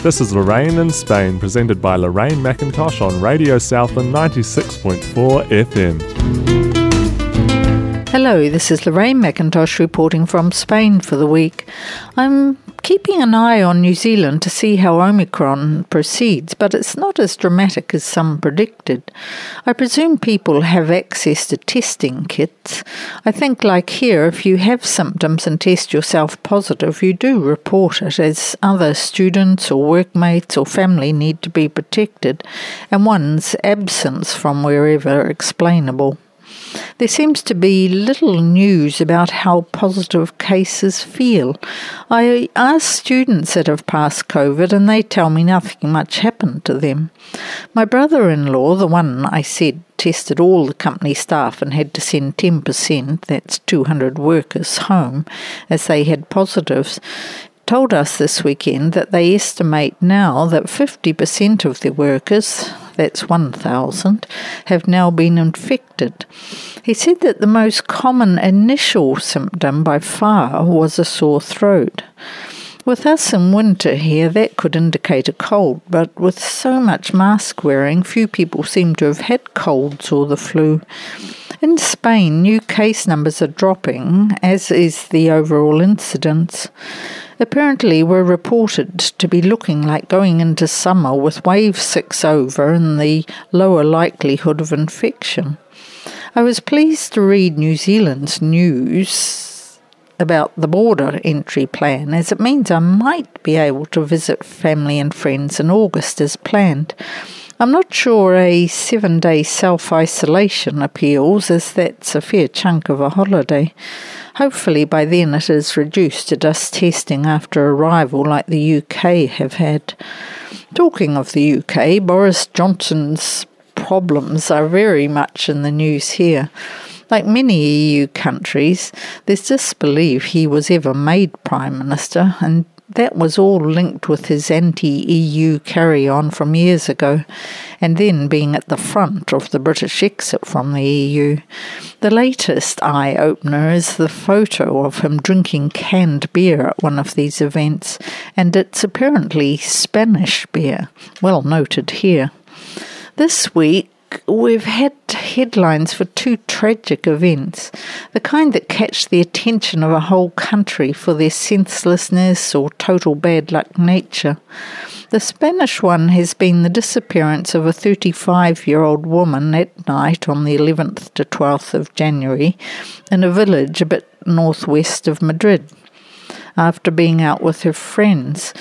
This is Lorraine in Spain, presented by Lorraine McIntosh on Radio Southland 96.4 FM. Hello, this is Lorraine McIntosh reporting from Spain for the week. I'm keeping an eye on New Zealand to see how Omicron proceeds, but it's not as dramatic as some predicted. I presume people have access to testing kits. I think, like here, if you have symptoms and test yourself positive, you do report it, as other students or workmates or family need to be protected, and one's absence from wherever explainable. There seems to be little news about how positive cases feel. I ask students that have passed COVID and they tell me nothing much happened to them. My brother in law, the one I said tested all the company staff and had to send 10%, that's 200 workers, home as they had positives, told us this weekend that they estimate now that 50% of their workers, that's 1,000, have now been infected. He said that the most common initial symptom by far was a sore throat. With us in winter here, that could indicate a cold, but with so much mask wearing, few people seem to have had colds or the flu. In Spain, new case numbers are dropping, as is the overall incidence apparently were reported to be looking like going into summer with wave 6 over and the lower likelihood of infection. I was pleased to read New Zealand's news about the border entry plan, as it means I might be able to visit family and friends in August as planned. I'm not sure a seven day self isolation appeals, as that's a fair chunk of a holiday. Hopefully, by then it is reduced to just testing after arrival, like the UK have had. Talking of the UK, Boris Johnson's problems are very much in the news here. Like many EU countries, there's disbelief he was ever made Prime Minister, and that was all linked with his anti EU carry on from years ago, and then being at the front of the British exit from the EU. The latest eye opener is the photo of him drinking canned beer at one of these events, and it's apparently Spanish beer, well noted here. This week, we've had headlines for two tragic events, the kind that catch the attention of a whole country for their senselessness or total bad luck nature. The Spanish one has been the disappearance of a 35 year old woman at night on the 11th to 12th of January in a village a bit northwest of Madrid after being out with her friends.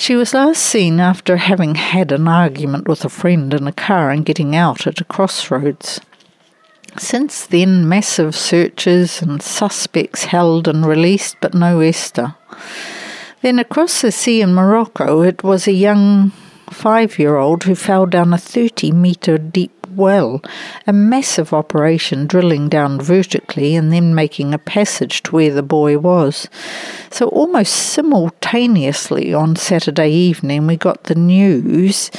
She was last seen after having had an argument with a friend in a car and getting out at a crossroads. Since then, massive searches and suspects held and released, but no Esther. Then across the sea in Morocco, it was a young five year old who fell down a 30 metre deep well, a massive operation drilling down vertically and then making a passage to where the boy was. So, almost simultaneously on Saturday evening, we got the news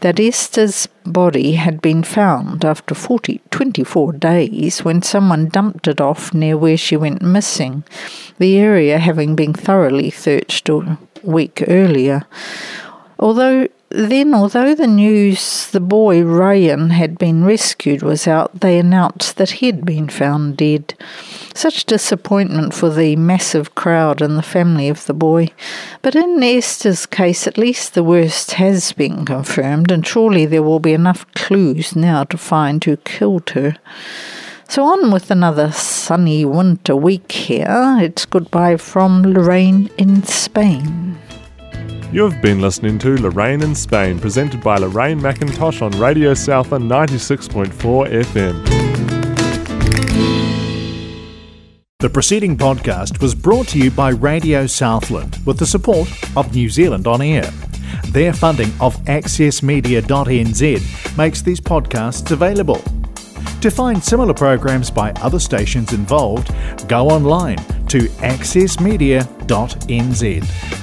that Esther's body had been found after 40, 24 days when someone dumped it off near where she went missing, the area having been thoroughly searched a week earlier. Although then, although the news the boy Ryan had been rescued was out, they announced that he had been found dead. Such disappointment for the massive crowd and the family of the boy. But in Esther's case, at least the worst has been confirmed, and surely there will be enough clues now to find who killed her. So on with another sunny winter week here. It's goodbye from Lorraine in Spain. You've been listening to Lorraine in Spain, presented by Lorraine McIntosh on Radio Southland 96.4 FM. The preceding podcast was brought to you by Radio Southland with the support of New Zealand On Air. Their funding of accessmedia.nz makes these podcasts available. To find similar programs by other stations involved, go online to accessmedia.nz.